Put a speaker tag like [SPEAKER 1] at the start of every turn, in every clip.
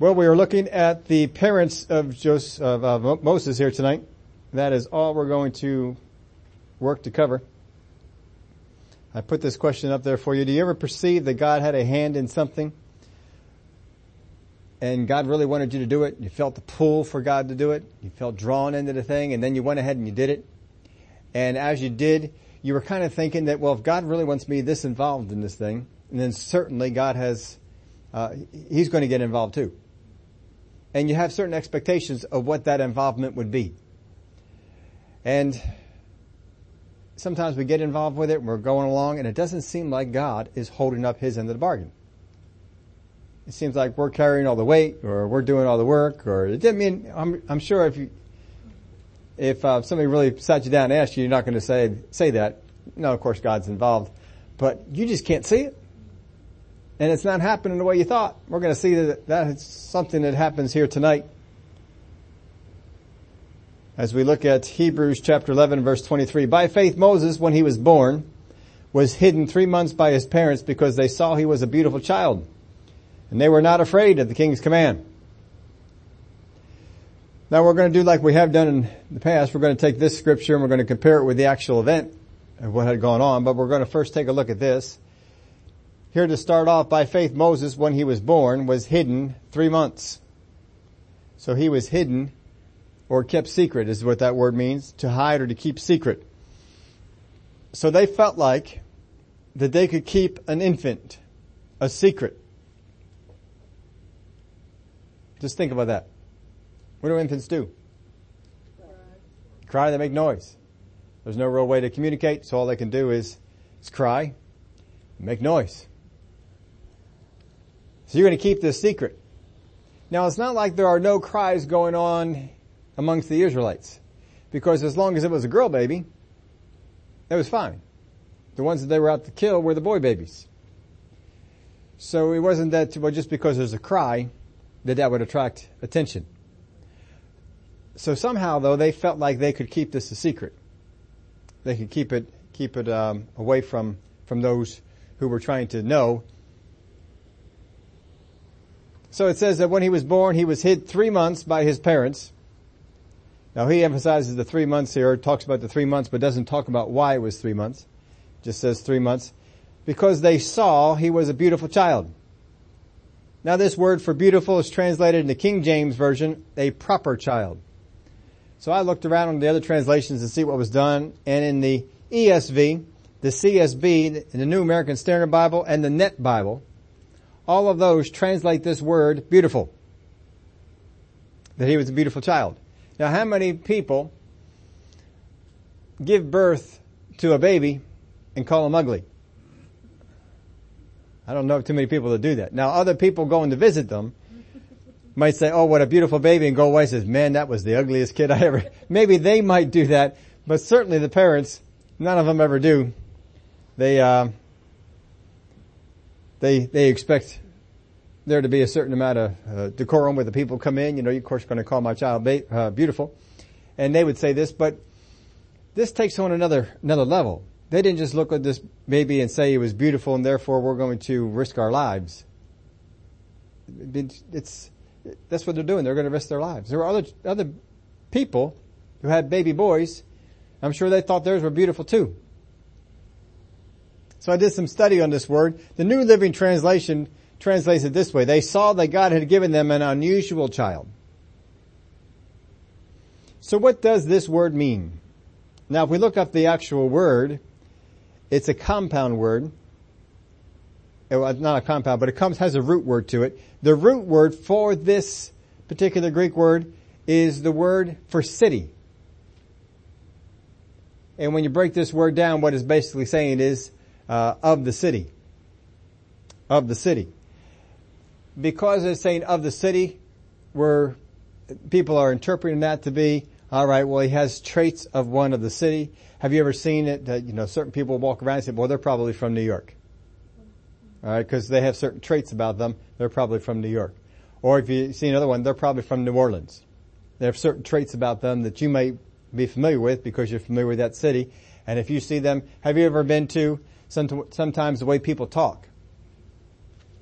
[SPEAKER 1] Well, we are looking at the parents of, Joseph, of Moses here tonight. That is all we're going to work to cover. I put this question up there for you. Do you ever perceive that God had a hand in something? And God really wanted you to do it. You felt the pull for God to do it. You felt drawn into the thing and then you went ahead and you did it. And as you did, you were kind of thinking that, well, if God really wants me this involved in this thing, then certainly God has, uh, He's going to get involved too and you have certain expectations of what that involvement would be. And sometimes we get involved with it and we're going along and it doesn't seem like God is holding up his end of the bargain. It seems like we're carrying all the weight or we're doing all the work or it didn't mean, I'm, I'm sure if you, if uh, somebody really sat you down and asked you, you're not going to say, say that. No, of course God's involved, but you just can't see it and it's not happening the way you thought. We're going to see that that's something that happens here tonight. As we look at Hebrews chapter 11 verse 23. By faith Moses, when he was born, was hidden three months by his parents because they saw he was a beautiful child. And they were not afraid of the king's command. Now we're going to do like we have done in the past. We're going to take this scripture and we're going to compare it with the actual event of what had gone on, but we're going to first take a look at this. Here to start off, by faith Moses, when he was born, was hidden three months. So he was hidden or kept secret is what that word means, to hide or to keep secret. So they felt like that they could keep an infant a secret. Just think about that. What do infants do? Cry. They make noise. There's no real way to communicate, so all they can do is, is cry, make noise. So you're going to keep this secret. Now it's not like there are no cries going on amongst the Israelites. Because as long as it was a girl baby, it was fine. The ones that they were out to kill were the boy babies. So it wasn't that, well, just because there's a cry, that that would attract attention. So somehow though, they felt like they could keep this a secret. They could keep it, keep it, um, away from, from those who were trying to know so it says that when he was born, he was hid three months by his parents. Now he emphasizes the three months here, talks about the three months, but doesn't talk about why it was three months. Just says three months. Because they saw he was a beautiful child. Now this word for beautiful is translated in the King James Version, a proper child. So I looked around on the other translations to see what was done, and in the ESV, the CSB, in the New American Standard Bible, and the Net Bible, all of those translate this word beautiful. That he was a beautiful child. Now how many people give birth to a baby and call him ugly? I don't know too many people that do that. Now other people going to visit them might say, oh what a beautiful baby and go away says, man that was the ugliest kid I ever, maybe they might do that, but certainly the parents, none of them ever do. They, uh, they, they expect there to be a certain amount of uh, decorum where the people come in. You know, you're of course going to call my child ba- uh, beautiful. And they would say this, but this takes on another, another level. They didn't just look at this baby and say it was beautiful and therefore we're going to risk our lives. It's, that's what they're doing. They're going to risk their lives. There were other, other people who had baby boys. I'm sure they thought theirs were beautiful too. So I did some study on this word. The New Living Translation translates it this way. They saw that God had given them an unusual child. So what does this word mean? Now if we look up the actual word, it's a compound word. Well, not a compound, but it comes, has a root word to it. The root word for this particular Greek word is the word for city. And when you break this word down, what it's basically saying is uh, of the city. Of the city. Because it's saying of the city, where people are interpreting that to be, all right, well, he has traits of one of the city. Have you ever seen it that, you know, certain people walk around and say, well, they're probably from New York. All right, because they have certain traits about them. They're probably from New York. Or if you see another one, they're probably from New Orleans. They have certain traits about them that you may be familiar with because you're familiar with that city. And if you see them, have you ever been to sometimes the way people talk,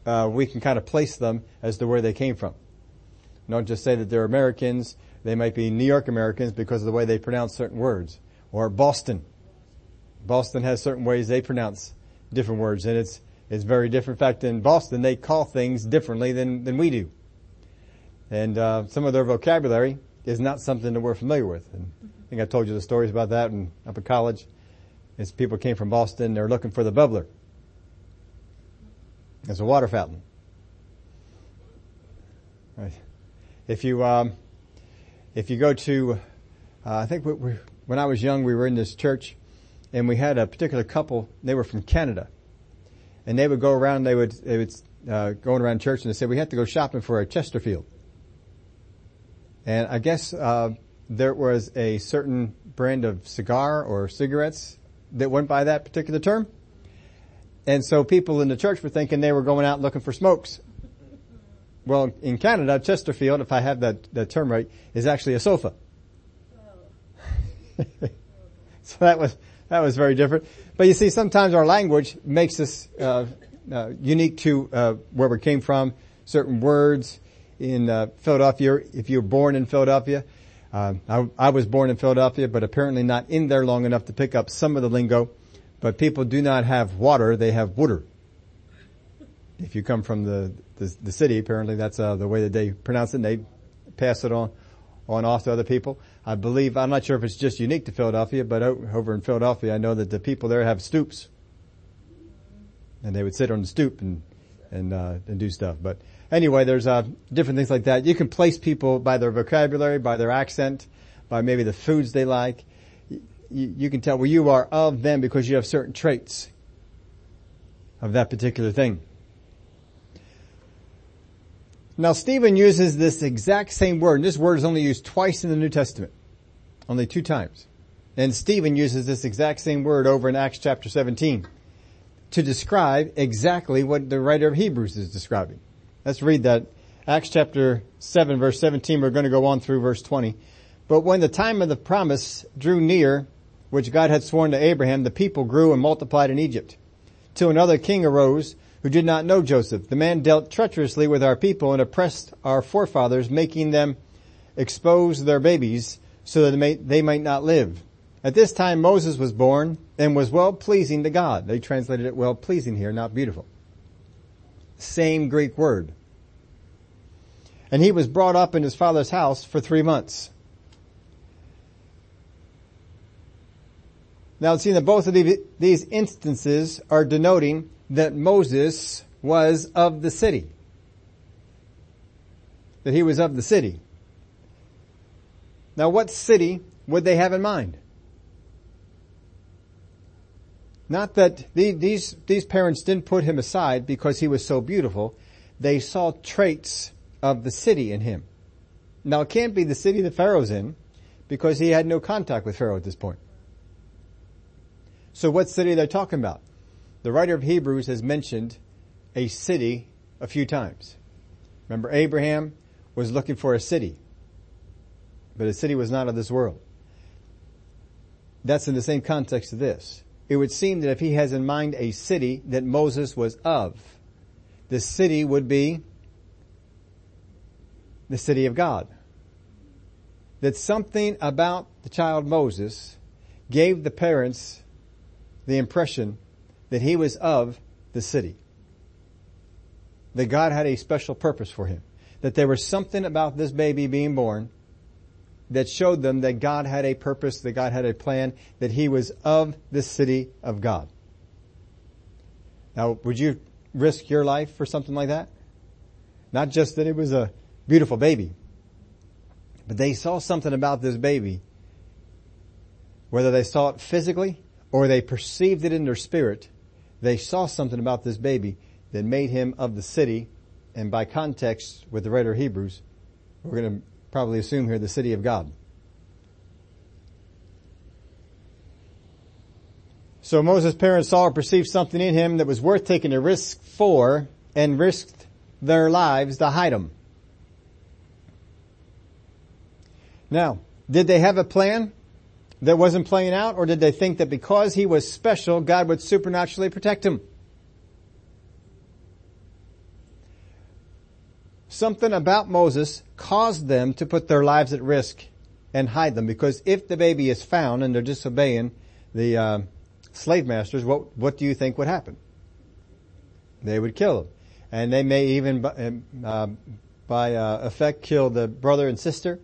[SPEAKER 1] uh, we can kind of place them as to where they came from. Don't just say that they're Americans. They might be New York Americans because of the way they pronounce certain words. Or Boston. Boston has certain ways they pronounce different words and it's, it's very different. In fact, in Boston, they call things differently than, than we do. And, uh, some of their vocabulary is not something that we're familiar with. And I think I told you the stories about that in, up at college. As people came from Boston, they're looking for the bubbler. It's a water fountain. Right. If you, um, if you go to, uh, I think we, we, when I was young, we were in this church and we had a particular couple, they were from Canada. And they would go around, they would, they would, uh, going around church and they said, we have to go shopping for a Chesterfield. And I guess, uh, there was a certain brand of cigar or cigarettes that went by that particular term. And so people in the church were thinking they were going out looking for smokes. Well, in Canada, Chesterfield, if I have that, that term right, is actually a sofa. so that was, that was very different. But you see, sometimes our language makes us uh, uh, unique to uh, where we came from. Certain words in uh, Philadelphia, if you were born in Philadelphia, uh, I, I, was born in Philadelphia, but apparently not in there long enough to pick up some of the lingo. But people do not have water; they have water. If you come from the the, the city, apparently that's uh, the way that they pronounce it. and They pass it on on off to other people. I believe, I'm not sure if it's just unique to Philadelphia, but over in Philadelphia, I know that the people there have stoops. And they would sit on the stoop and, and, uh, and do stuff. But anyway, there's, uh, different things like that. You can place people by their vocabulary, by their accent, by maybe the foods they like. You, you can tell where you are of them because you have certain traits of that particular thing. Now Stephen uses this exact same word, and this word is only used twice in the New Testament. Only two times. And Stephen uses this exact same word over in Acts chapter 17 to describe exactly what the writer of Hebrews is describing. Let's read that. Acts chapter 7 verse 17, we're going to go on through verse 20. But when the time of the promise drew near, which God had sworn to Abraham, the people grew and multiplied in Egypt. Till another king arose who did not know Joseph. The man dealt treacherously with our people and oppressed our forefathers, making them expose their babies so that they, may, they might not live. At this time Moses was born and was well pleasing to God. They translated it well pleasing here, not beautiful. Same Greek word. And he was brought up in his father's house for three months. Now see that both of these instances are denoting that Moses was of the city. That he was of the city. Now what city would they have in mind? Not that these, these parents didn't put him aside because he was so beautiful. They saw traits of the city in him. Now it can't be the city that Pharaoh's in because he had no contact with Pharaoh at this point. So what city are they talking about? The writer of Hebrews has mentioned a city a few times. Remember Abraham was looking for a city but a city was not of this world. That's in the same context of this. It would seem that if he has in mind a city that Moses was of, the city would be the city of God. That something about the child Moses gave the parents the impression that he was of the city. That God had a special purpose for him. That there was something about this baby being born that showed them that God had a purpose, that God had a plan, that he was of the city of God. Now, would you risk your life for something like that? Not just that it was a beautiful baby, but they saw something about this baby, whether they saw it physically or they perceived it in their spirit, they saw something about this baby that made him of the city, and by context with the writer of Hebrews, we're going to probably assume here the city of God. So Moses' parents saw or perceived something in him that was worth taking a risk for and risked their lives to hide him. Now, did they have a plan that wasn't playing out or did they think that because he was special, God would supernaturally protect him? Something about Moses caused them to put their lives at risk and hide them because if the baby is found and they're disobeying the uh, slave masters, what what do you think would happen? They would kill them, and they may even uh, by uh, effect kill the brother and sister,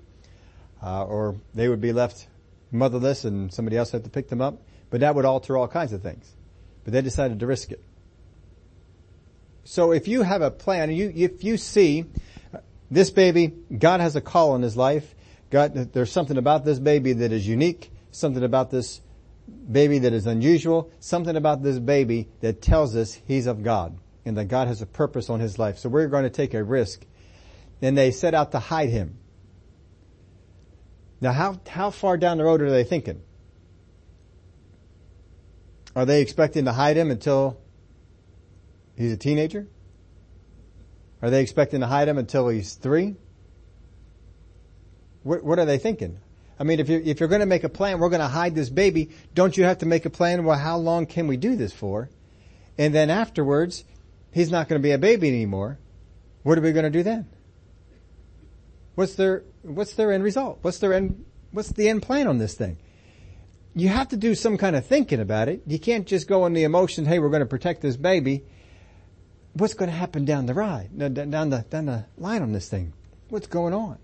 [SPEAKER 1] uh, or they would be left motherless and somebody else had to pick them up. But that would alter all kinds of things. But they decided to risk it. So if you have a plan, you, if you see this baby, God has a call in his life. God, there's something about this baby that is unique, something about this baby that is unusual, something about this baby that tells us he's of God and that God has a purpose on his life. So we're going to take a risk. And they set out to hide him. Now how, how far down the road are they thinking? Are they expecting to hide him until he's a teenager? Are they expecting to hide him until he's three? What, what are they thinking? I mean, if you're, if you're going to make a plan, we're going to hide this baby, don't you have to make a plan, well, how long can we do this for? And then afterwards, he's not going to be a baby anymore. What are we going to do then? What's their, what's their end result? What's their end, what's the end plan on this thing? You have to do some kind of thinking about it. You can't just go on the emotion, hey, we're going to protect this baby what's going to happen down the ride, down the, down the line on this thing? What's going on?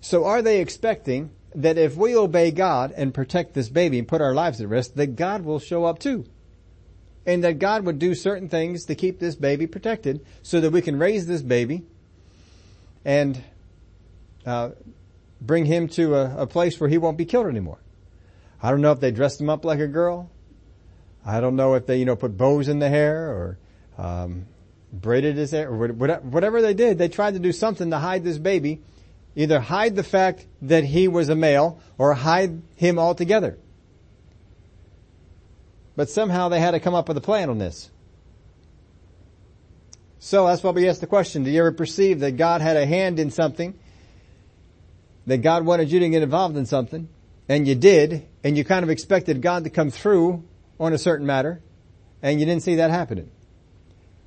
[SPEAKER 1] So are they expecting that if we obey God and protect this baby and put our lives at risk, that God will show up too? And that God would do certain things to keep this baby protected so that we can raise this baby and uh, bring him to a, a place where he won't be killed anymore. I don't know if they dressed him up like a girl. I don't know if they, you know, put bows in the hair or um, braided his hair, or whatever they did, they tried to do something to hide this baby, either hide the fact that he was a male or hide him altogether. But somehow they had to come up with a plan on this. So that's why we ask the question, do you ever perceive that God had a hand in something? That God wanted you to get involved in something? And you did, and you kind of expected God to come through on a certain matter, and you didn't see that happening.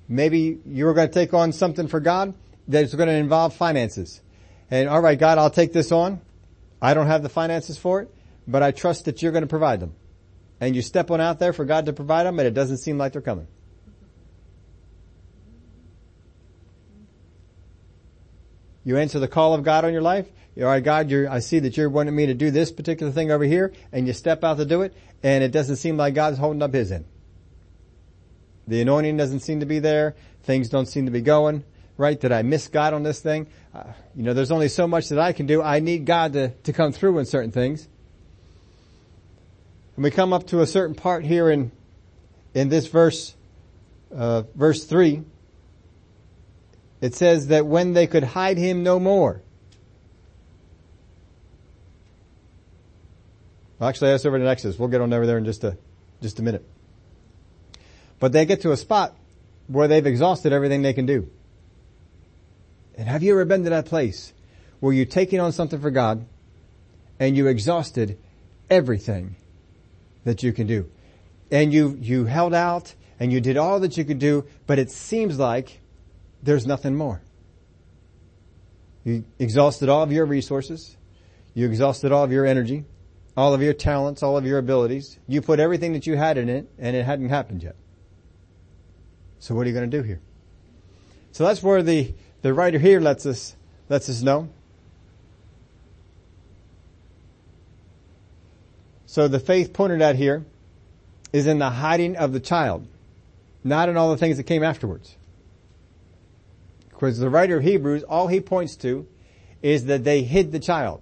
[SPEAKER 1] Maybe you were going to take on something for God that's going to involve finances. And all right, God, I'll take this on. I don't have the finances for it, but I trust that you're going to provide them. And you step on out there for God to provide them and it doesn't seem like they're coming. You answer the call of God on your life. All right, God, I see that you're wanting me to do this particular thing over here, and you step out to do it, and it doesn't seem like God's holding up His end. The anointing doesn't seem to be there. Things don't seem to be going right. Did I miss God on this thing? Uh, you know, there's only so much that I can do. I need God to, to come through in certain things. And we come up to a certain part here in, in this verse, uh, verse three. It says that when they could hide him no more. Well, actually, that's over in Exodus. We'll get on over there in just a, just a minute. But they get to a spot where they've exhausted everything they can do. And have you ever been to that place where you're taking on something for God and you exhausted everything that you can do? And you, you held out and you did all that you could do, but it seems like there's nothing more. You exhausted all of your resources. You exhausted all of your energy, all of your talents, all of your abilities. You put everything that you had in it and it hadn't happened yet. So what are you going to do here? So that's where the, the writer here lets us, lets us know. So the faith pointed at here is in the hiding of the child, not in all the things that came afterwards. Because the writer of Hebrews, all he points to is that they hid the child.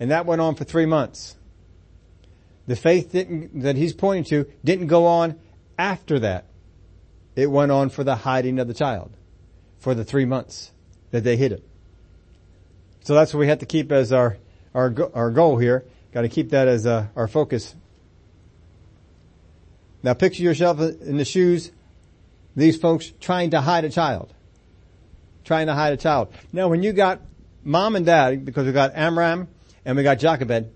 [SPEAKER 1] And that went on for three months. The faith that he's pointing to didn't go on after that. It went on for the hiding of the child for the three months that they hid it. So that's what we have to keep as our, our, our goal here. Got to keep that as uh, our focus. Now picture yourself in the shoes, these folks trying to hide a child. Trying to hide a child. Now when you got mom and dad, because we got Amram and we got Jochebed,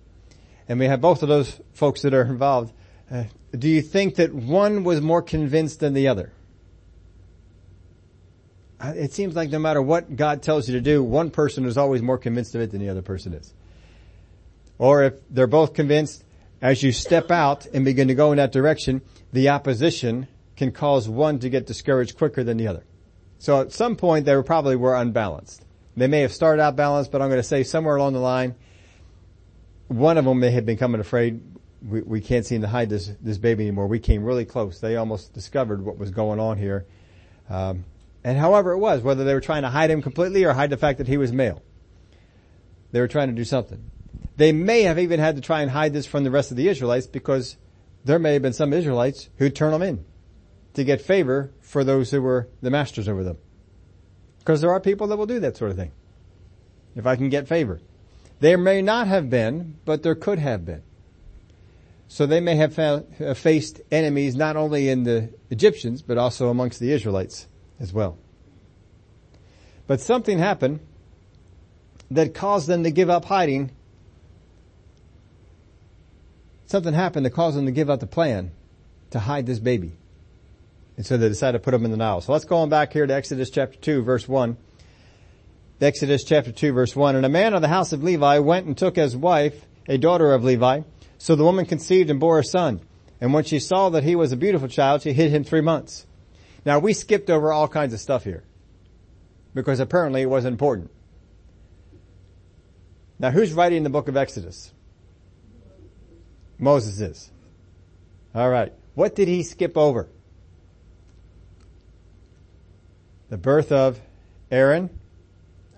[SPEAKER 1] and we have both of those folks that are involved, uh, do you think that one was more convinced than the other? It seems like no matter what God tells you to do, one person is always more convinced of it than the other person is. Or if they're both convinced, as you step out and begin to go in that direction, the opposition can cause one to get discouraged quicker than the other. So at some point they probably were unbalanced. They may have started out balanced, but I'm going to say somewhere along the line, one of them may have become afraid we, we can't seem to hide this, this baby anymore. We came really close. They almost discovered what was going on here. Um, and however it was, whether they were trying to hide him completely or hide the fact that he was male, they were trying to do something. They may have even had to try and hide this from the rest of the Israelites because there may have been some Israelites who'd turn them in to get favor for those who were the masters over them. Because there are people that will do that sort of thing. If I can get favor. There may not have been, but there could have been. So they may have uh, faced enemies not only in the Egyptians, but also amongst the Israelites as well. But something happened that caused them to give up hiding. Something happened that caused them to give up the plan to hide this baby. And so they decided to put him in the Nile. So let's go on back here to Exodus chapter 2 verse 1. Exodus chapter 2 verse 1. And a man of the house of Levi went and took as wife a daughter of Levi. So the woman conceived and bore a son. And when she saw that he was a beautiful child, she hid him three months. Now we skipped over all kinds of stuff here. Because apparently it wasn't important. Now who's writing the book of Exodus? Moses is. Alright. What did he skip over? the birth of Aaron,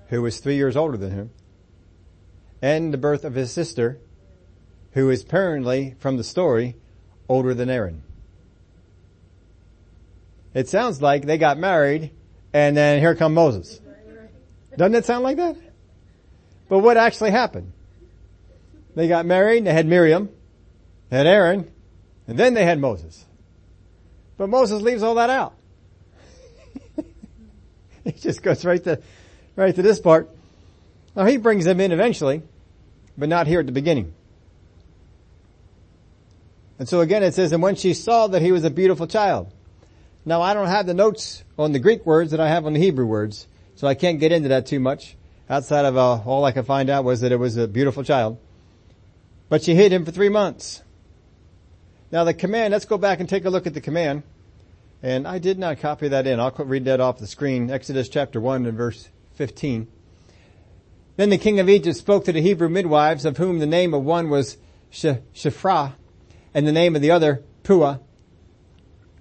[SPEAKER 1] who was three years older than him, and the birth of his sister, who is apparently, from the story, older than Aaron. It sounds like they got married and then here come Moses. Doesn't it sound like that? But what actually happened? They got married, they had Miriam, they had Aaron, and then they had Moses. But Moses leaves all that out. he just goes right to, right to this part. Now he brings them in eventually, but not here at the beginning. And so again it says, and when she saw that he was a beautiful child. Now I don't have the notes on the Greek words that I have on the Hebrew words, so I can't get into that too much. Outside of uh, all I could find out was that it was a beautiful child. But she hid him for three months. Now the command, let's go back and take a look at the command. And I did not copy that in. I'll read that off the screen. Exodus chapter 1 and verse 15. Then the king of Egypt spoke to the Hebrew midwives, of whom the name of one was Shiphrah, and the name of the other Puah.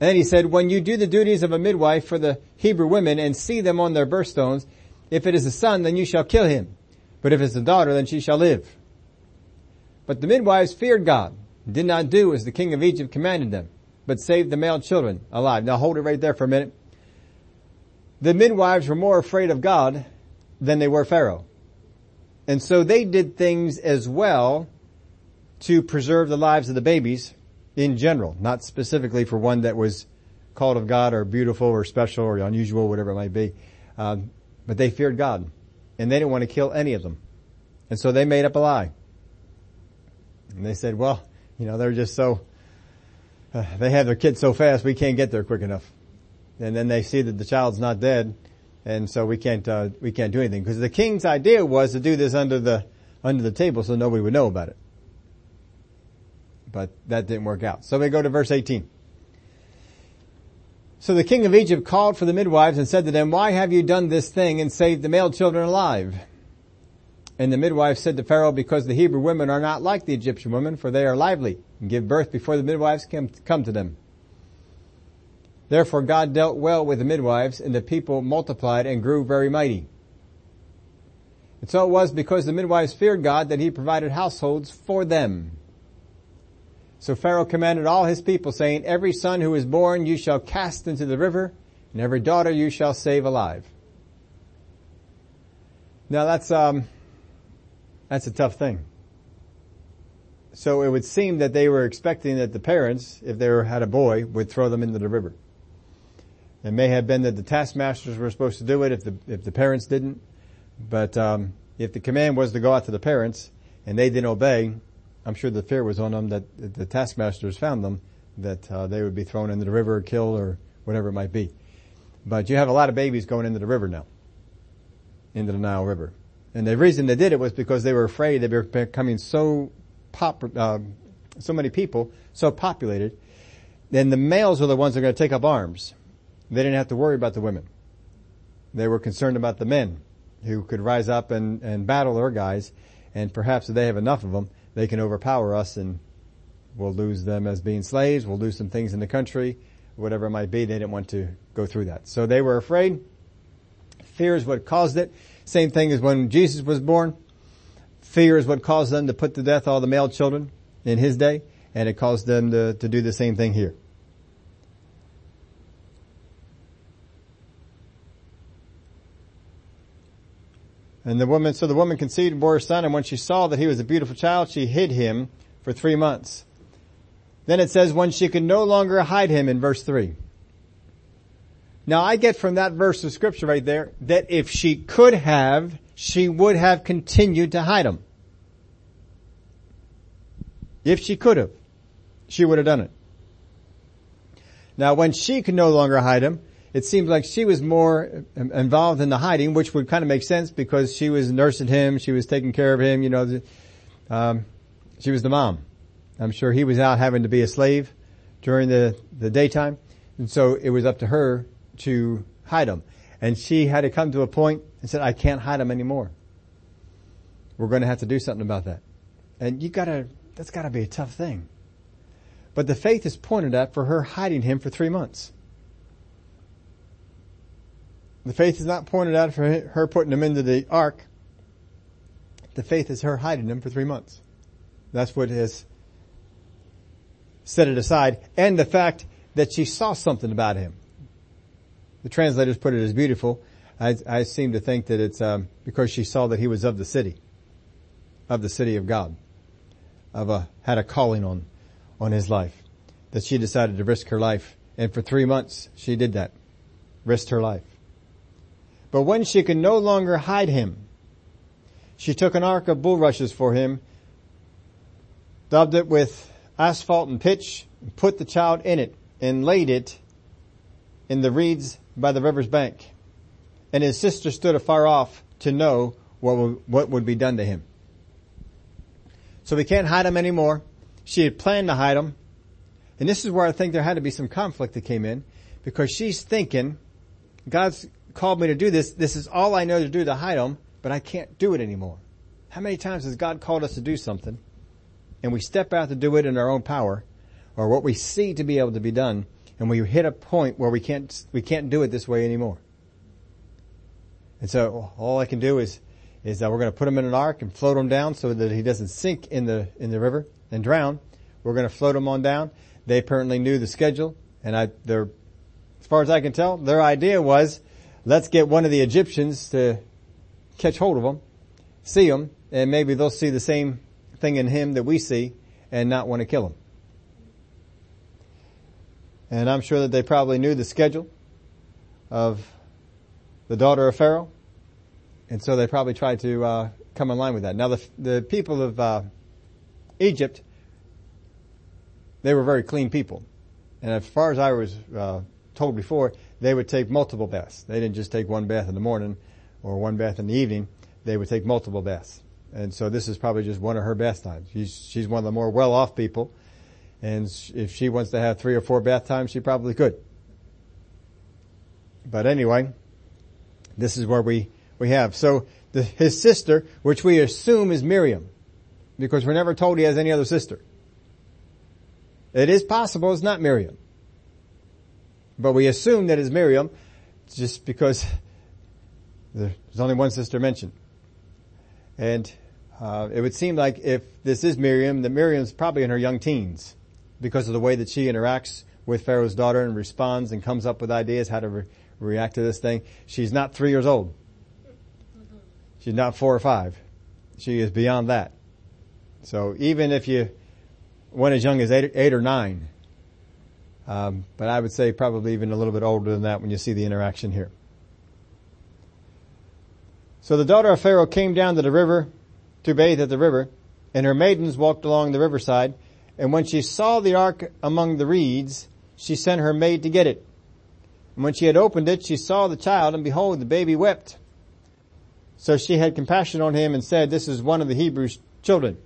[SPEAKER 1] And then he said, when you do the duties of a midwife for the Hebrew women and see them on their birthstools, if it is a son, then you shall kill him. But if it's a daughter, then she shall live. But the midwives feared God, did not do as the king of Egypt commanded them but saved the male children alive. Now hold it right there for a minute. The midwives were more afraid of God than they were Pharaoh. And so they did things as well to preserve the lives of the babies in general, not specifically for one that was called of God or beautiful or special or unusual, whatever it might be. Um, but they feared God and they didn't want to kill any of them. And so they made up a lie. And they said, well, you know, they're just so uh, they have their kids so fast we can't get there quick enough. And then they see that the child's not dead, and so we can't uh, we can't do anything because the king's idea was to do this under the under the table so nobody would know about it. But that didn't work out. So we go to verse 18. So the king of Egypt called for the midwives and said to them, Why have you done this thing and saved the male children alive? And the midwife said to Pharaoh, because the Hebrew women are not like the Egyptian women, for they are lively and give birth before the midwives come to them. Therefore God dealt well with the midwives and the people multiplied and grew very mighty. And so it was because the midwives feared God that he provided households for them. So Pharaoh commanded all his people saying, every son who is born you shall cast into the river and every daughter you shall save alive. Now that's, um, that's a tough thing. So it would seem that they were expecting that the parents, if they were, had a boy, would throw them into the river. It may have been that the taskmasters were supposed to do it if the if the parents didn't, but um, if the command was to go out to the parents and they didn't obey, I'm sure the fear was on them that the taskmasters found them that uh, they would be thrown into the river, or killed, or whatever it might be. But you have a lot of babies going into the river now. Into the Nile River. And the reason they did it was because they were afraid they were becoming so pop, uh, so many people, so populated, then the males are the ones that are going to take up arms. They didn't have to worry about the women. They were concerned about the men who could rise up and, and battle their guys, and perhaps they have enough of them, they can overpower us and we'll lose them as being slaves, we'll lose some things in the country, whatever it might be. They didn't want to go through that. So they were afraid. Fear is what caused it. Same thing as when Jesus was born. Fear is what caused them to put to death all the male children in his day, and it caused them to, to do the same thing here. And the woman, so the woman conceived and bore a son, and when she saw that he was a beautiful child, she hid him for three months. Then it says, when she could no longer hide him in verse three. Now I get from that verse of scripture right there that if she could have, she would have continued to hide him. If she could have, she would have done it. Now when she could no longer hide him, it seems like she was more involved in the hiding, which would kind of make sense because she was nursing him, she was taking care of him, you know, um, she was the mom. I'm sure he was out having to be a slave during the, the daytime. And so it was up to her to hide him. And she had to come to a point and said, I can't hide him anymore. We're going to have to do something about that. And you gotta, that's gotta be a tough thing. But the faith is pointed at for her hiding him for three months. The faith is not pointed out for her putting him into the ark. The faith is her hiding him for three months. That's what has set it aside. And the fact that she saw something about him. The translators put it as beautiful. I, I seem to think that it's um, because she saw that he was of the city, of the city of God, of a had a calling on on his life, that she decided to risk her life, and for three months she did that, risked her life. But when she could no longer hide him, she took an ark of bulrushes for him, daubed it with asphalt and pitch, and put the child in it, and laid it in the reeds by the river's bank. And his sister stood afar off to know what would, what would be done to him. So we can't hide him anymore. She had planned to hide him. And this is where I think there had to be some conflict that came in because she's thinking, God's called me to do this. This is all I know to do to hide them, but I can't do it anymore. How many times has God called us to do something and we step out to do it in our own power or what we see to be able to be done and we hit a point where we can't, we can't do it this way anymore. And so all I can do is, is that we're going to put him in an ark and float him down so that he doesn't sink in the, in the river and drown. We're going to float him on down. They apparently knew the schedule and I, their, as far as I can tell, their idea was let's get one of the Egyptians to catch hold of him, see him, and maybe they'll see the same thing in him that we see and not want to kill him. And I'm sure that they probably knew the schedule of the daughter of Pharaoh. And so they probably tried to uh, come in line with that. Now the, the people of uh, Egypt, they were very clean people. And as far as I was uh, told before, they would take multiple baths. They didn't just take one bath in the morning or one bath in the evening. They would take multiple baths. And so this is probably just one of her bath times. She's, she's one of the more well-off people. And if she wants to have three or four bath times, she probably could. But anyway, this is where we, we have. So the, his sister, which we assume is Miriam, because we're never told he has any other sister. It is possible it's not Miriam. But we assume that it's Miriam just because there's only one sister mentioned. And uh, it would seem like if this is Miriam, that Miriam's probably in her young teens because of the way that she interacts with Pharaoh's daughter and responds and comes up with ideas how to re- react to this thing. She's not three years old. She's not four or five. She is beyond that. So even if you went as young as eight, eight or nine, um, but I would say probably even a little bit older than that when you see the interaction here. So the daughter of Pharaoh came down to the river to bathe at the river, and her maidens walked along the riverside, and when she saw the ark among the reeds, she sent her maid to get it. And when she had opened it, she saw the child, and behold, the baby wept. So she had compassion on him and said, this is one of the Hebrews' children.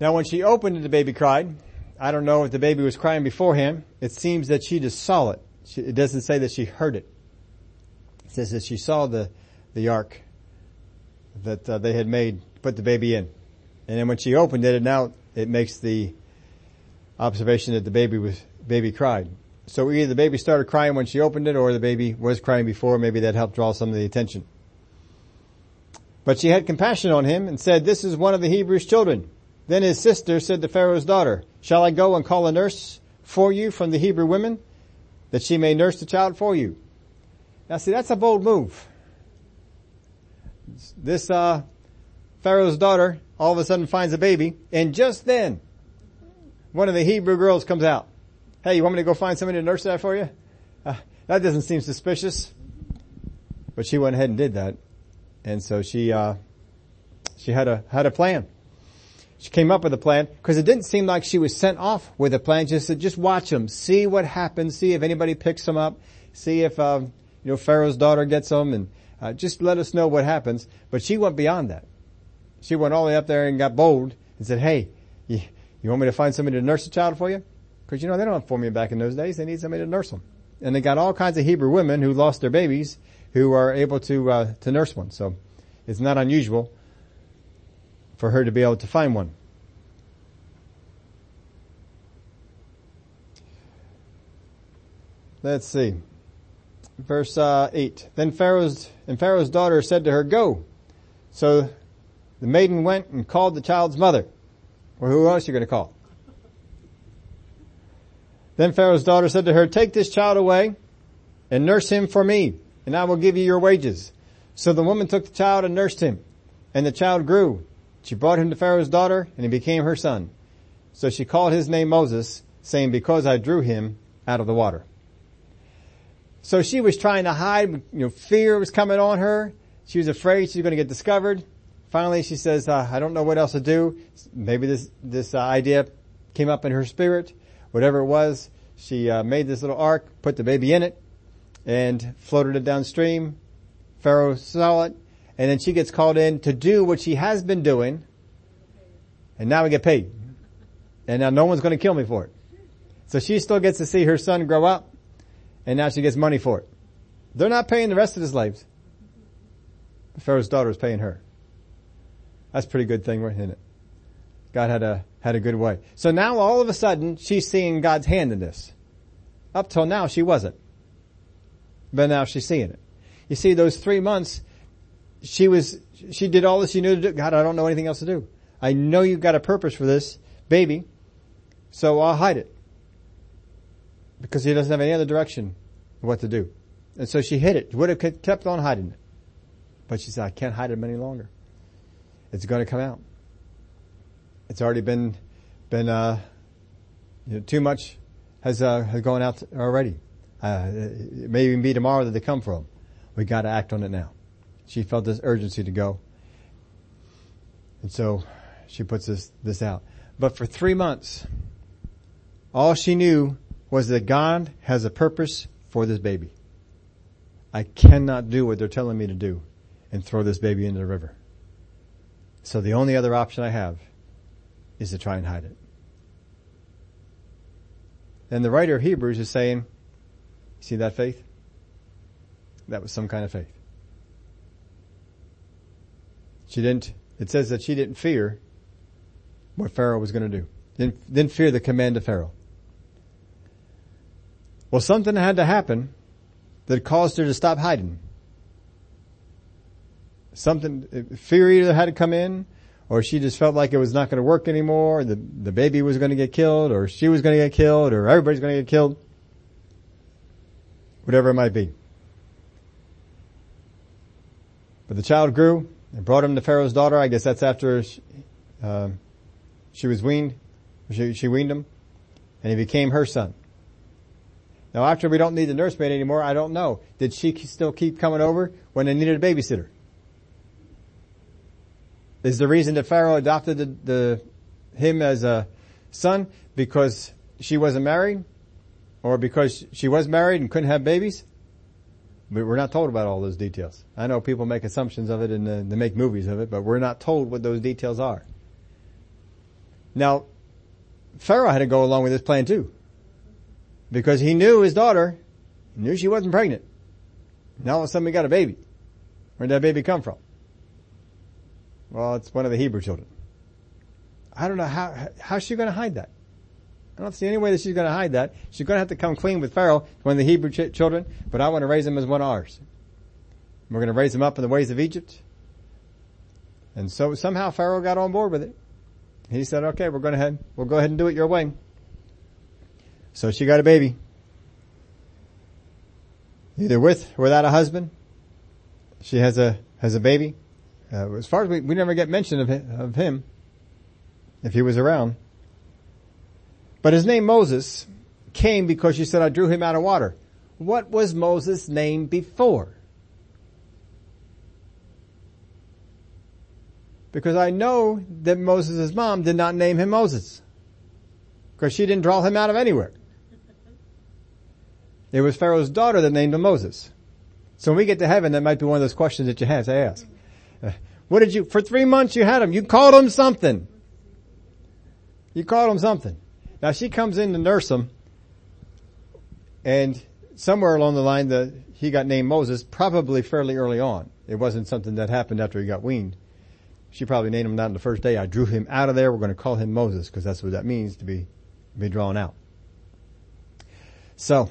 [SPEAKER 1] Now when she opened it, the baby cried. I don't know if the baby was crying before him. It seems that she just saw it. She, it doesn't say that she heard it. It says that she saw the, the ark that uh, they had made, put the baby in. And then when she opened it, and now it makes the observation that the baby was, baby cried. So either the baby started crying when she opened it or the baby was crying before. Maybe that helped draw some of the attention. But she had compassion on him and said, this is one of the Hebrews children. Then his sister said to Pharaoh's daughter, shall I go and call a nurse for you from the Hebrew women that she may nurse the child for you? Now see, that's a bold move. This, uh, Pharaoh's daughter all of a sudden finds a baby and just then one of the Hebrew girls comes out. Hey, you want me to go find somebody to nurse that for you? Uh, that doesn't seem suspicious. But she went ahead and did that. And so she, uh, she had a, had a plan. She came up with a plan because it didn't seem like she was sent off with a plan. Just said, just watch them, see what happens, see if anybody picks them up, see if, uh, you know, Pharaoh's daughter gets them and, uh, just let us know what happens. But she went beyond that. She went all the way up there and got bold and said, hey, you, you want me to find somebody to nurse a child for you? Cause you know, they don't have formula back in those days. They need somebody to nurse them. And they got all kinds of Hebrew women who lost their babies who are able to, uh, to nurse one. So it's not unusual for her to be able to find one. Let's see. Verse uh, 8. Then Pharaoh's, and Pharaoh's daughter said to her, go. So the maiden went and called the child's mother. Well, who else are you going to call? Then Pharaoh's daughter said to her, take this child away and nurse him for me, and I will give you your wages. So the woman took the child and nursed him, and the child grew she brought him to Pharaoh's daughter and he became her son. So she called his name Moses, saying, because I drew him out of the water. So she was trying to hide, you know, fear was coming on her. She was afraid she was going to get discovered. Finally, she says, uh, I don't know what else to do. Maybe this, this uh, idea came up in her spirit. Whatever it was, she uh, made this little ark, put the baby in it, and floated it downstream. Pharaoh saw it and then she gets called in to do what she has been doing, and now we get paid. And now no one's going to kill me for it. So she still gets to see her son grow up, and now she gets money for it. They're not paying the rest of the slaves. Pharaoh's daughter is paying her. That's a pretty good thing, isn't it? God had a, had a good way. So now all of a sudden, she's seeing God's hand in this. Up till now, she wasn't. But now she's seeing it. You see, those three months, she was, she did all that she knew to do. God, I don't know anything else to do. I know you've got a purpose for this baby, so I'll hide it. Because he doesn't have any other direction what to do. And so she hid it. Would have kept on hiding it. But she said, I can't hide it any longer. It's going to come out. It's already been, been, uh, you know, too much has, uh, has gone out already. Uh, it may even be tomorrow that they come from. We got to act on it now she felt this urgency to go. And so she puts this, this out. But for three months, all she knew was that God has a purpose for this baby. I cannot do what they're telling me to do and throw this baby into the river. So the only other option I have is to try and hide it. And the writer of Hebrews is saying, see that faith? That was some kind of faith. She didn't, it says that she didn't fear what Pharaoh was going to do. Didn't, didn't fear the command of Pharaoh. Well, something had to happen that caused her to stop hiding. Something, fear either had to come in, or she just felt like it was not going to work anymore, the, the baby was going to get killed, or she was going to get killed, or everybody's going to get killed. Whatever it might be. But the child grew, they brought him to Pharaoh's daughter. I guess that's after she, uh, she was weaned. She, she weaned him. And he became her son. Now after we don't need the nursemaid anymore, I don't know. Did she still keep coming over when they needed a babysitter? Is the reason that Pharaoh adopted the, the, him as a son because she wasn't married? or because she was married and couldn't have babies. But we're not told about all those details. I know people make assumptions of it and uh, they make movies of it, but we're not told what those details are. Now, Pharaoh had to go along with this plan too. Because he knew his daughter, knew she wasn't pregnant. Now all of a sudden we got a baby. Where'd that baby come from? Well, it's one of the Hebrew children. I don't know how, how's she going to hide that? I don't see any way that she's going to hide that. She's going to have to come clean with Pharaoh, one of the Hebrew ch- children, but I want to raise him as one of ours. We're going to raise him up in the ways of Egypt. And so somehow Pharaoh got on board with it. He said, okay, we're going ahead. We'll go ahead and do it your way. So she got a baby. Either with or without a husband. She has a, has a baby. Uh, as far as we, we never get mention of him, of him, if he was around. But his name Moses came because she said, I drew him out of water. What was Moses' name before? Because I know that Moses' mom did not name him Moses. Because she didn't draw him out of anywhere. It was Pharaoh's daughter that named him Moses. So when we get to heaven, that might be one of those questions that you have to ask. What did you, for three months you had him, you called him something. You called him something. Now she comes in to nurse him, and somewhere along the line that he got named Moses, probably fairly early on. It wasn't something that happened after he got weaned. She probably named him that on the first day. I drew him out of there. We're going to call him Moses because that's what that means to be, be drawn out. So,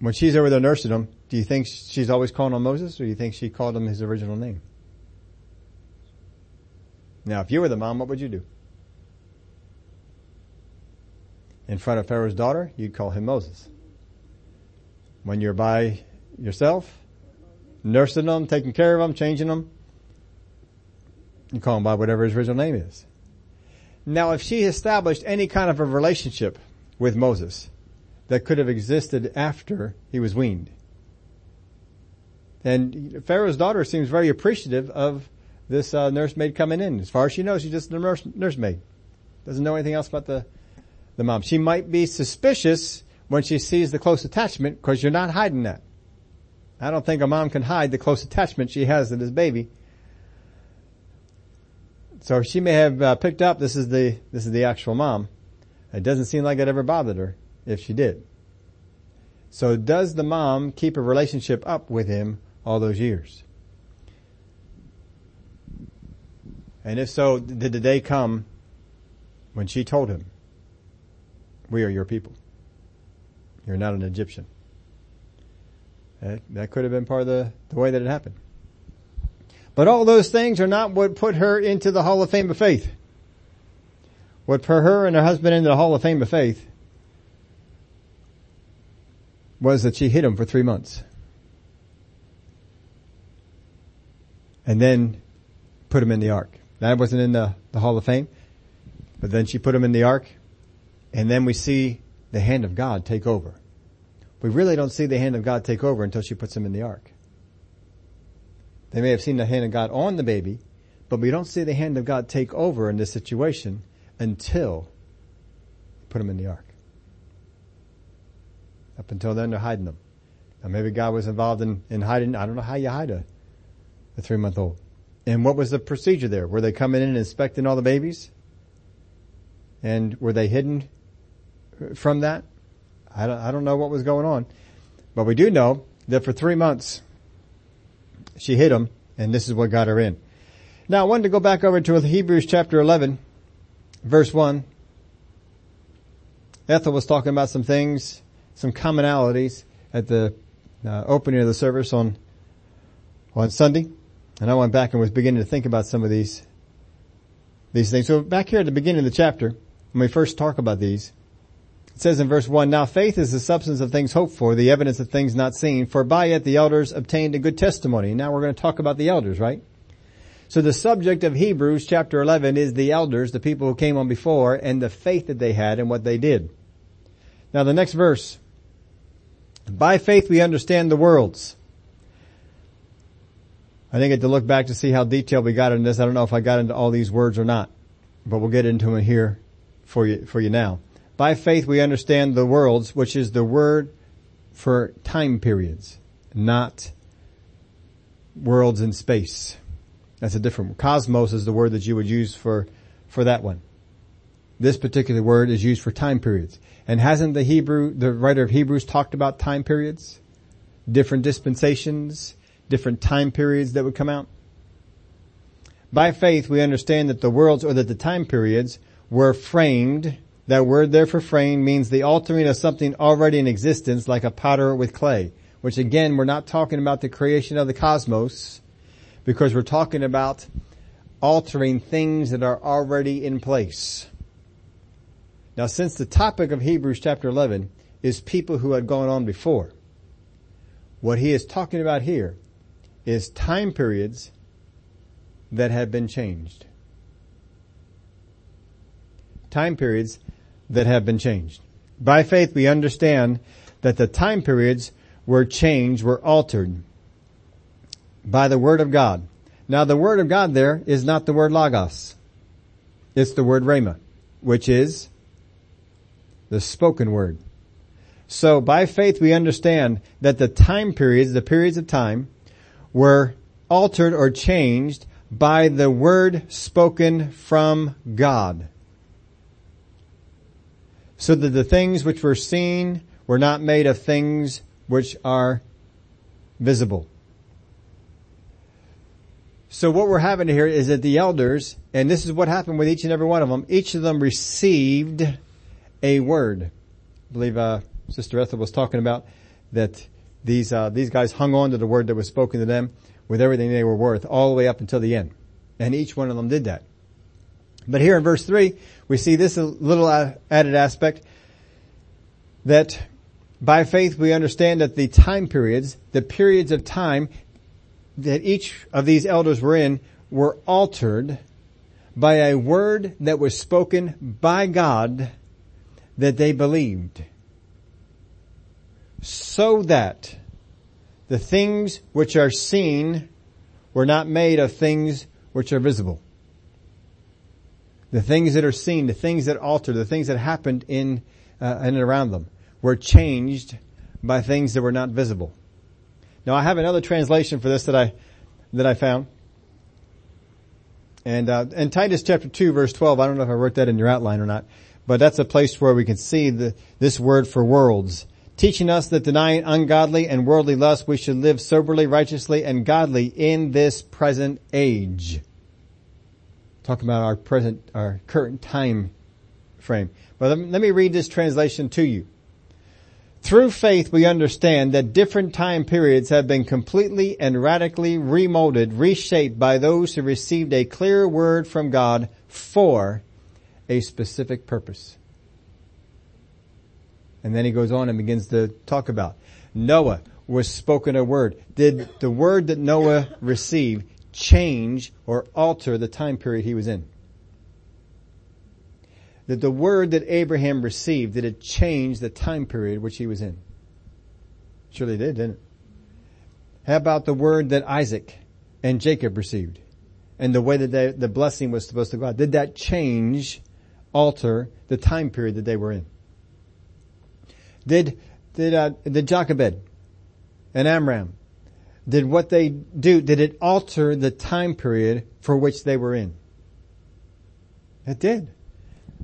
[SPEAKER 1] when she's over there nursing him, do you think she's always calling him Moses or do you think she called him his original name? Now, if you were the mom, what would you do? In front of Pharaoh's daughter, you'd call him Moses. When you're by yourself, nursing them, taking care of them, changing them, you call him by whatever his original name is. Now, if she established any kind of a relationship with Moses that could have existed after he was weaned, and Pharaoh's daughter seems very appreciative of this uh, nursemaid coming in. As far as she knows, she's just a nurse, nursemaid. Doesn't know anything else about the the mom. She might be suspicious when she sees the close attachment because you're not hiding that. I don't think a mom can hide the close attachment she has to this baby. So she may have uh, picked up this is the this is the actual mom. It doesn't seem like it ever bothered her if she did. So does the mom keep a relationship up with him all those years? And if so, did the day come when she told him, we are your people. You're not an Egyptian. That, that could have been part of the, the way that it happened. But all those things are not what put her into the Hall of Fame of Faith. What put her and her husband into the Hall of Fame of Faith was that she hid him for three months. And then put him in the ark. That wasn't in the, the Hall of Fame. But then she put him in the ark and then we see the hand of God take over. We really don't see the hand of God take over until she puts him in the ark. They may have seen the hand of God on the baby, but we don't see the hand of God take over in this situation until put him in the ark. Up until then, they're hiding them. Now maybe God was involved in, in hiding. I don't know how you hide a, a three month old. And what was the procedure there? Were they coming in and inspecting all the babies? And were they hidden from that. I don't, I don't know what was going on, but we do know that for three months she hid him and this is what got her in. Now I wanted to go back over to Hebrews chapter 11 verse 1. Ethel was talking about some things, some commonalities at the uh, opening of the service on on Sunday, and I went back and was beginning to think about some of these these things. So back here at the beginning of the chapter, when we first talk about these, it says in verse 1, Now faith is the substance of things hoped for, the evidence of things not seen, for by it the elders obtained a good testimony. Now we're going to talk about the elders, right? So the subject of Hebrews chapter 11 is the elders, the people who came on before, and the faith that they had and what they did. Now the next verse. By faith we understand the worlds. I think I had to look back to see how detailed we got in this. I don't know if I got into all these words or not, but we'll get into them here for you, for you now. By faith we understand the worlds, which is the word for time periods, not worlds in space. That's a different, cosmos is the word that you would use for, for that one. This particular word is used for time periods. And hasn't the Hebrew, the writer of Hebrews talked about time periods? Different dispensations, different time periods that would come out? By faith we understand that the worlds or that the time periods were framed. That word there for framed means the altering of something already in existence like a potter with clay. Which again, we're not talking about the creation of the cosmos because we're talking about altering things that are already in place. Now since the topic of Hebrews chapter 11 is people who had gone on before, what he is talking about here is time periods that have been changed. Time periods that have been changed. By faith we understand that the time periods were changed, were altered by the word of God. Now the word of God there is not the word logos. It's the word rhema, which is the spoken word. So by faith we understand that the time periods, the periods of time, were altered or changed by the word spoken from God. So that the things which were seen were not made of things which are visible. So what we're having here is that the elders, and this is what happened with each and every one of them, each of them received a word. I believe uh, Sister Ethel was talking about that these uh, these guys hung on to the word that was spoken to them with everything they were worth all the way up until the end. And each one of them did that. But here in verse 3, we see this little uh, added aspect that by faith we understand that the time periods, the periods of time that each of these elders were in were altered by a word that was spoken by God that they believed. So that the things which are seen were not made of things which are visible. The things that are seen, the things that alter, the things that happened in uh, and around them were changed by things that were not visible. Now I have another translation for this that I that I found. And uh, in Titus chapter 2 verse 12, I don't know if I wrote that in your outline or not, but that's a place where we can see the, this word for worlds teaching us that denying ungodly and worldly lust, we should live soberly, righteously, and godly in this present age. Talking about our present, our current time frame. But let me read this translation to you. Through faith we understand that different time periods have been completely and radically remolded, reshaped by those who received a clear word from God for a specific purpose. And then he goes on and begins to talk about Noah was spoken a word. Did the word that Noah received change or alter the time period he was in? That the word that Abraham received, did it change the time period which he was in? Surely did, didn't it? How about the word that Isaac and Jacob received? And the way that they, the blessing was supposed to go out? Did that change, alter the time period that they were in? Did, did, uh, did Jochebed and Amram, did what they do, did it alter the time period for which they were in? It did.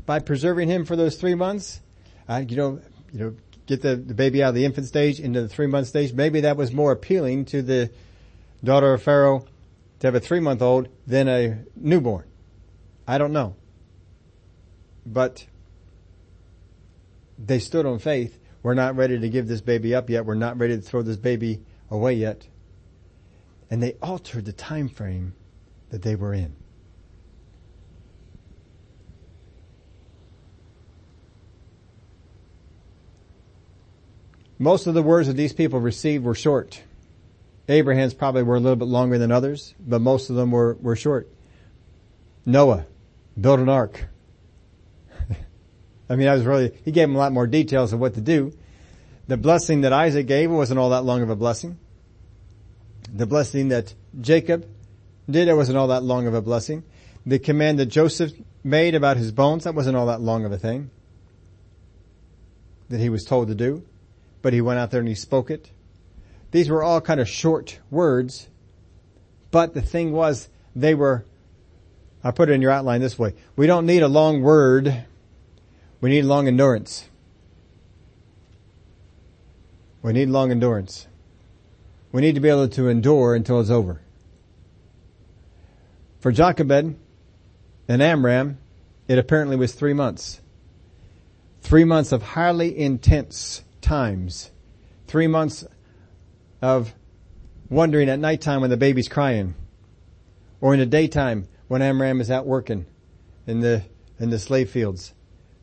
[SPEAKER 1] By preserving him for those three months, uh, you know, you know, get the, the baby out of the infant stage into the three month stage, maybe that was more appealing to the daughter of Pharaoh to have a three month old than a newborn. I don't know. But they stood on faith we're not ready to give this baby up yet. We're not ready to throw this baby away yet. And they altered the time frame that they were in. Most of the words that these people received were short. Abraham's probably were a little bit longer than others, but most of them were, were short. Noah built an ark. I mean, I was really, he gave him a lot more details of what to do. The blessing that Isaac gave wasn't all that long of a blessing. The blessing that Jacob did, it wasn't all that long of a blessing. The command that Joseph made about his bones, that wasn't all that long of a thing. that he was told to do, but he went out there and he spoke it. These were all kind of short words, but the thing was they were, I put it in your outline this way. We don't need a long word. We need long endurance. We need long endurance. We need to be able to endure until it's over. For Jochebed and Amram, it apparently was three months. Three months of highly intense times. Three months of wondering at nighttime when the baby's crying. Or in the daytime when Amram is out working in the, in the slave fields,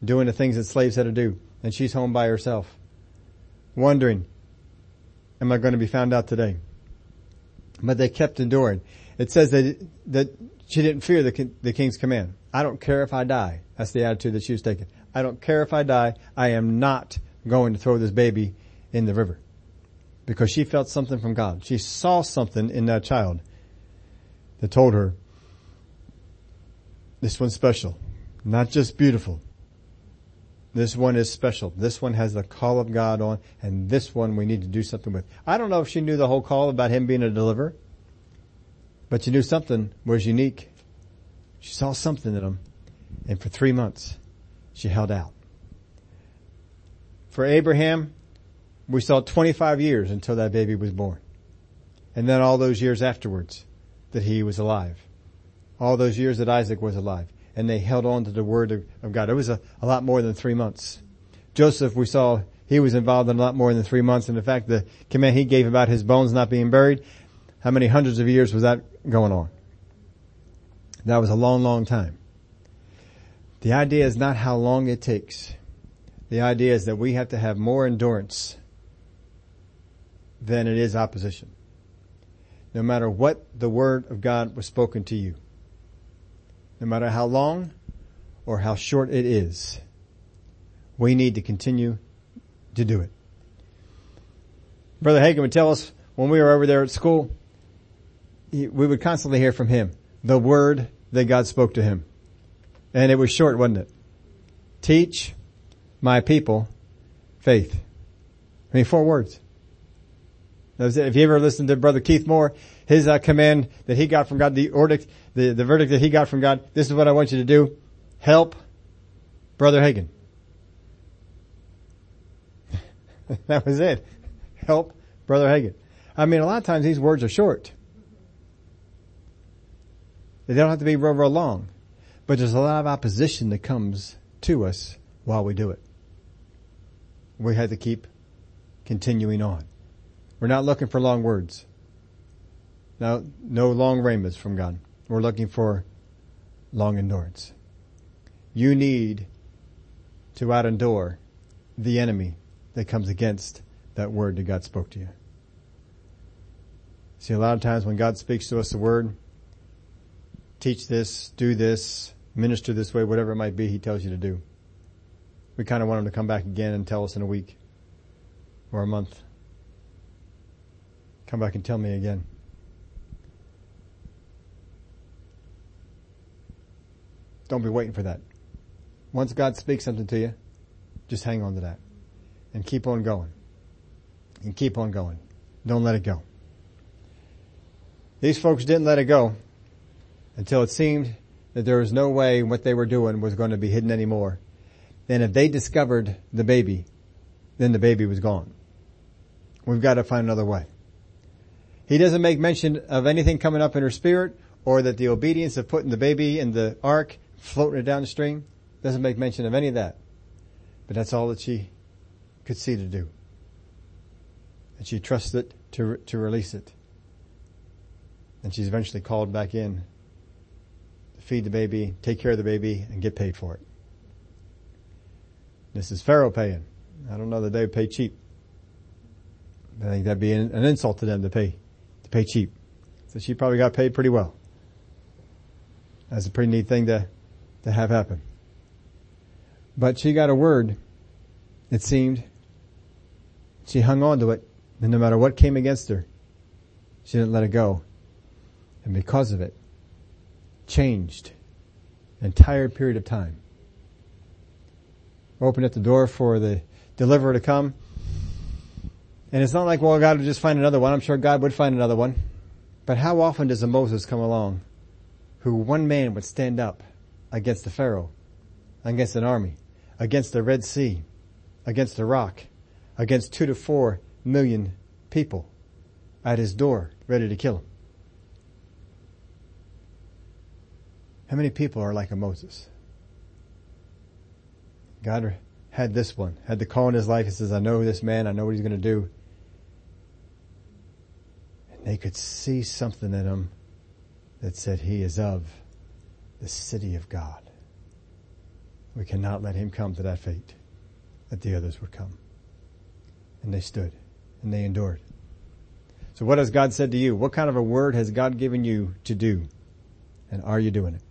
[SPEAKER 1] doing the things that slaves had to do. And she's home by herself. Wondering, am I going to be found out today? But they kept enduring. It says that, that she didn't fear the, the king's command. I don't care if I die. That's the attitude that she was taking. I don't care if I die. I am not going to throw this baby in the river. Because she felt something from God. She saw something in that child that told her, this one's special. Not just beautiful. This one is special. This one has the call of God on, and this one we need to do something with. I don't know if she knew the whole call about him being a deliverer, but she knew something was unique. She saw something in him, and for three months, she held out. For Abraham, we saw 25 years until that baby was born. And then all those years afterwards that he was alive. All those years that Isaac was alive. And they held on to the word of, of God. It was a, a lot more than three months. Joseph, we saw he was involved in a lot more than three months. And in fact, the command he gave about his bones not being buried, how many hundreds of years was that going on? That was a long, long time. The idea is not how long it takes. The idea is that we have to have more endurance than it is opposition. No matter what the word of God was spoken to you. No matter how long or how short it is. We need to continue to do it. Brother Hagin would tell us when we were over there at school, we would constantly hear from him the word that God spoke to him. And it was short, wasn't it? Teach my people faith. I mean, four words. If you ever listened to Brother Keith Moore, his uh, command that he got from God, the verdict, the, the verdict that he got from God, this is what I want you to do. Help Brother Hagin. that was it. Help Brother Hagin. I mean, a lot of times these words are short. They don't have to be real, real long. But there's a lot of opposition that comes to us while we do it. We have to keep continuing on. We're not looking for long words. No, no long rhema's from God. We're looking for long endurance. You need to outendure the enemy that comes against that word that God spoke to you. See, a lot of times when God speaks to us the word, teach this, do this, minister this way, whatever it might be he tells you to do. We kind of want him to come back again and tell us in a week or a month. Come back and tell me again. Don't be waiting for that. Once God speaks something to you, just hang on to that and keep on going and keep on going. Don't let it go. These folks didn't let it go until it seemed that there was no way what they were doing was going to be hidden anymore. Then if they discovered the baby, then the baby was gone. We've got to find another way. He doesn't make mention of anything coming up in her spirit or that the obedience of putting the baby in the ark, floating it down the stream, doesn't make mention of any of that. But that's all that she could see to do. And she trusted to, to release it. And she's eventually called back in to feed the baby, take care of the baby, and get paid for it. This is Pharaoh paying. I don't know that they would pay cheap. I think that'd be an, an insult to them to pay, to pay cheap. So she probably got paid pretty well. That's a pretty neat thing to, to have happen. But she got a word, it seemed. She hung on to it, and no matter what came against her, she didn't let it go. And because of it, changed an entire period of time. Opened up the door for the deliverer to come. And it's not like, well, God would just find another one. I'm sure God would find another one. But how often does a Moses come along who one man would stand up against the Pharaoh, against an army, against the Red Sea, against a rock, against two to four million people at his door ready to kill him? How many people are like a Moses? God had this one, had the call in his life. He says, I know this man. I know what he's going to do. And they could see something in him that said he is of the city of God. We cannot let him come to that fate that the others would come. And they stood and they endured. So what has God said to you? What kind of a word has God given you to do? And are you doing it?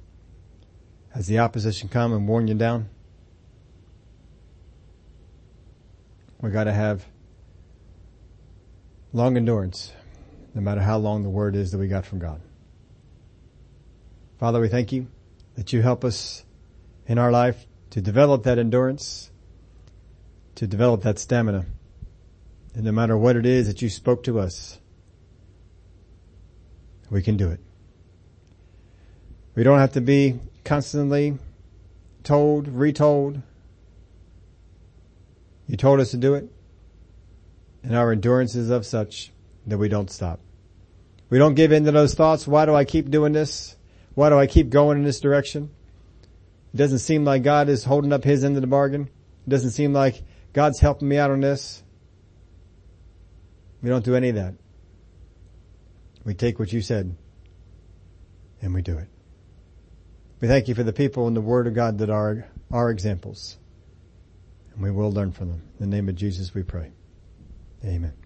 [SPEAKER 1] Has the opposition come and worn you down? We gotta have long endurance, no matter how long the word is that we got from God. Father, we thank you that you help us in our life to develop that endurance, to develop that stamina. And no matter what it is that you spoke to us, we can do it. We don't have to be constantly told, retold, you told us to do it, and our endurance is of such that we don't stop. We don't give in to those thoughts. Why do I keep doing this? Why do I keep going in this direction? It doesn't seem like God is holding up his end of the bargain. It doesn't seem like God's helping me out on this. We don't do any of that. We take what you said and we do it. We thank you for the people in the Word of God that are our examples and we will learn from them. In the name of Jesus we pray. Amen.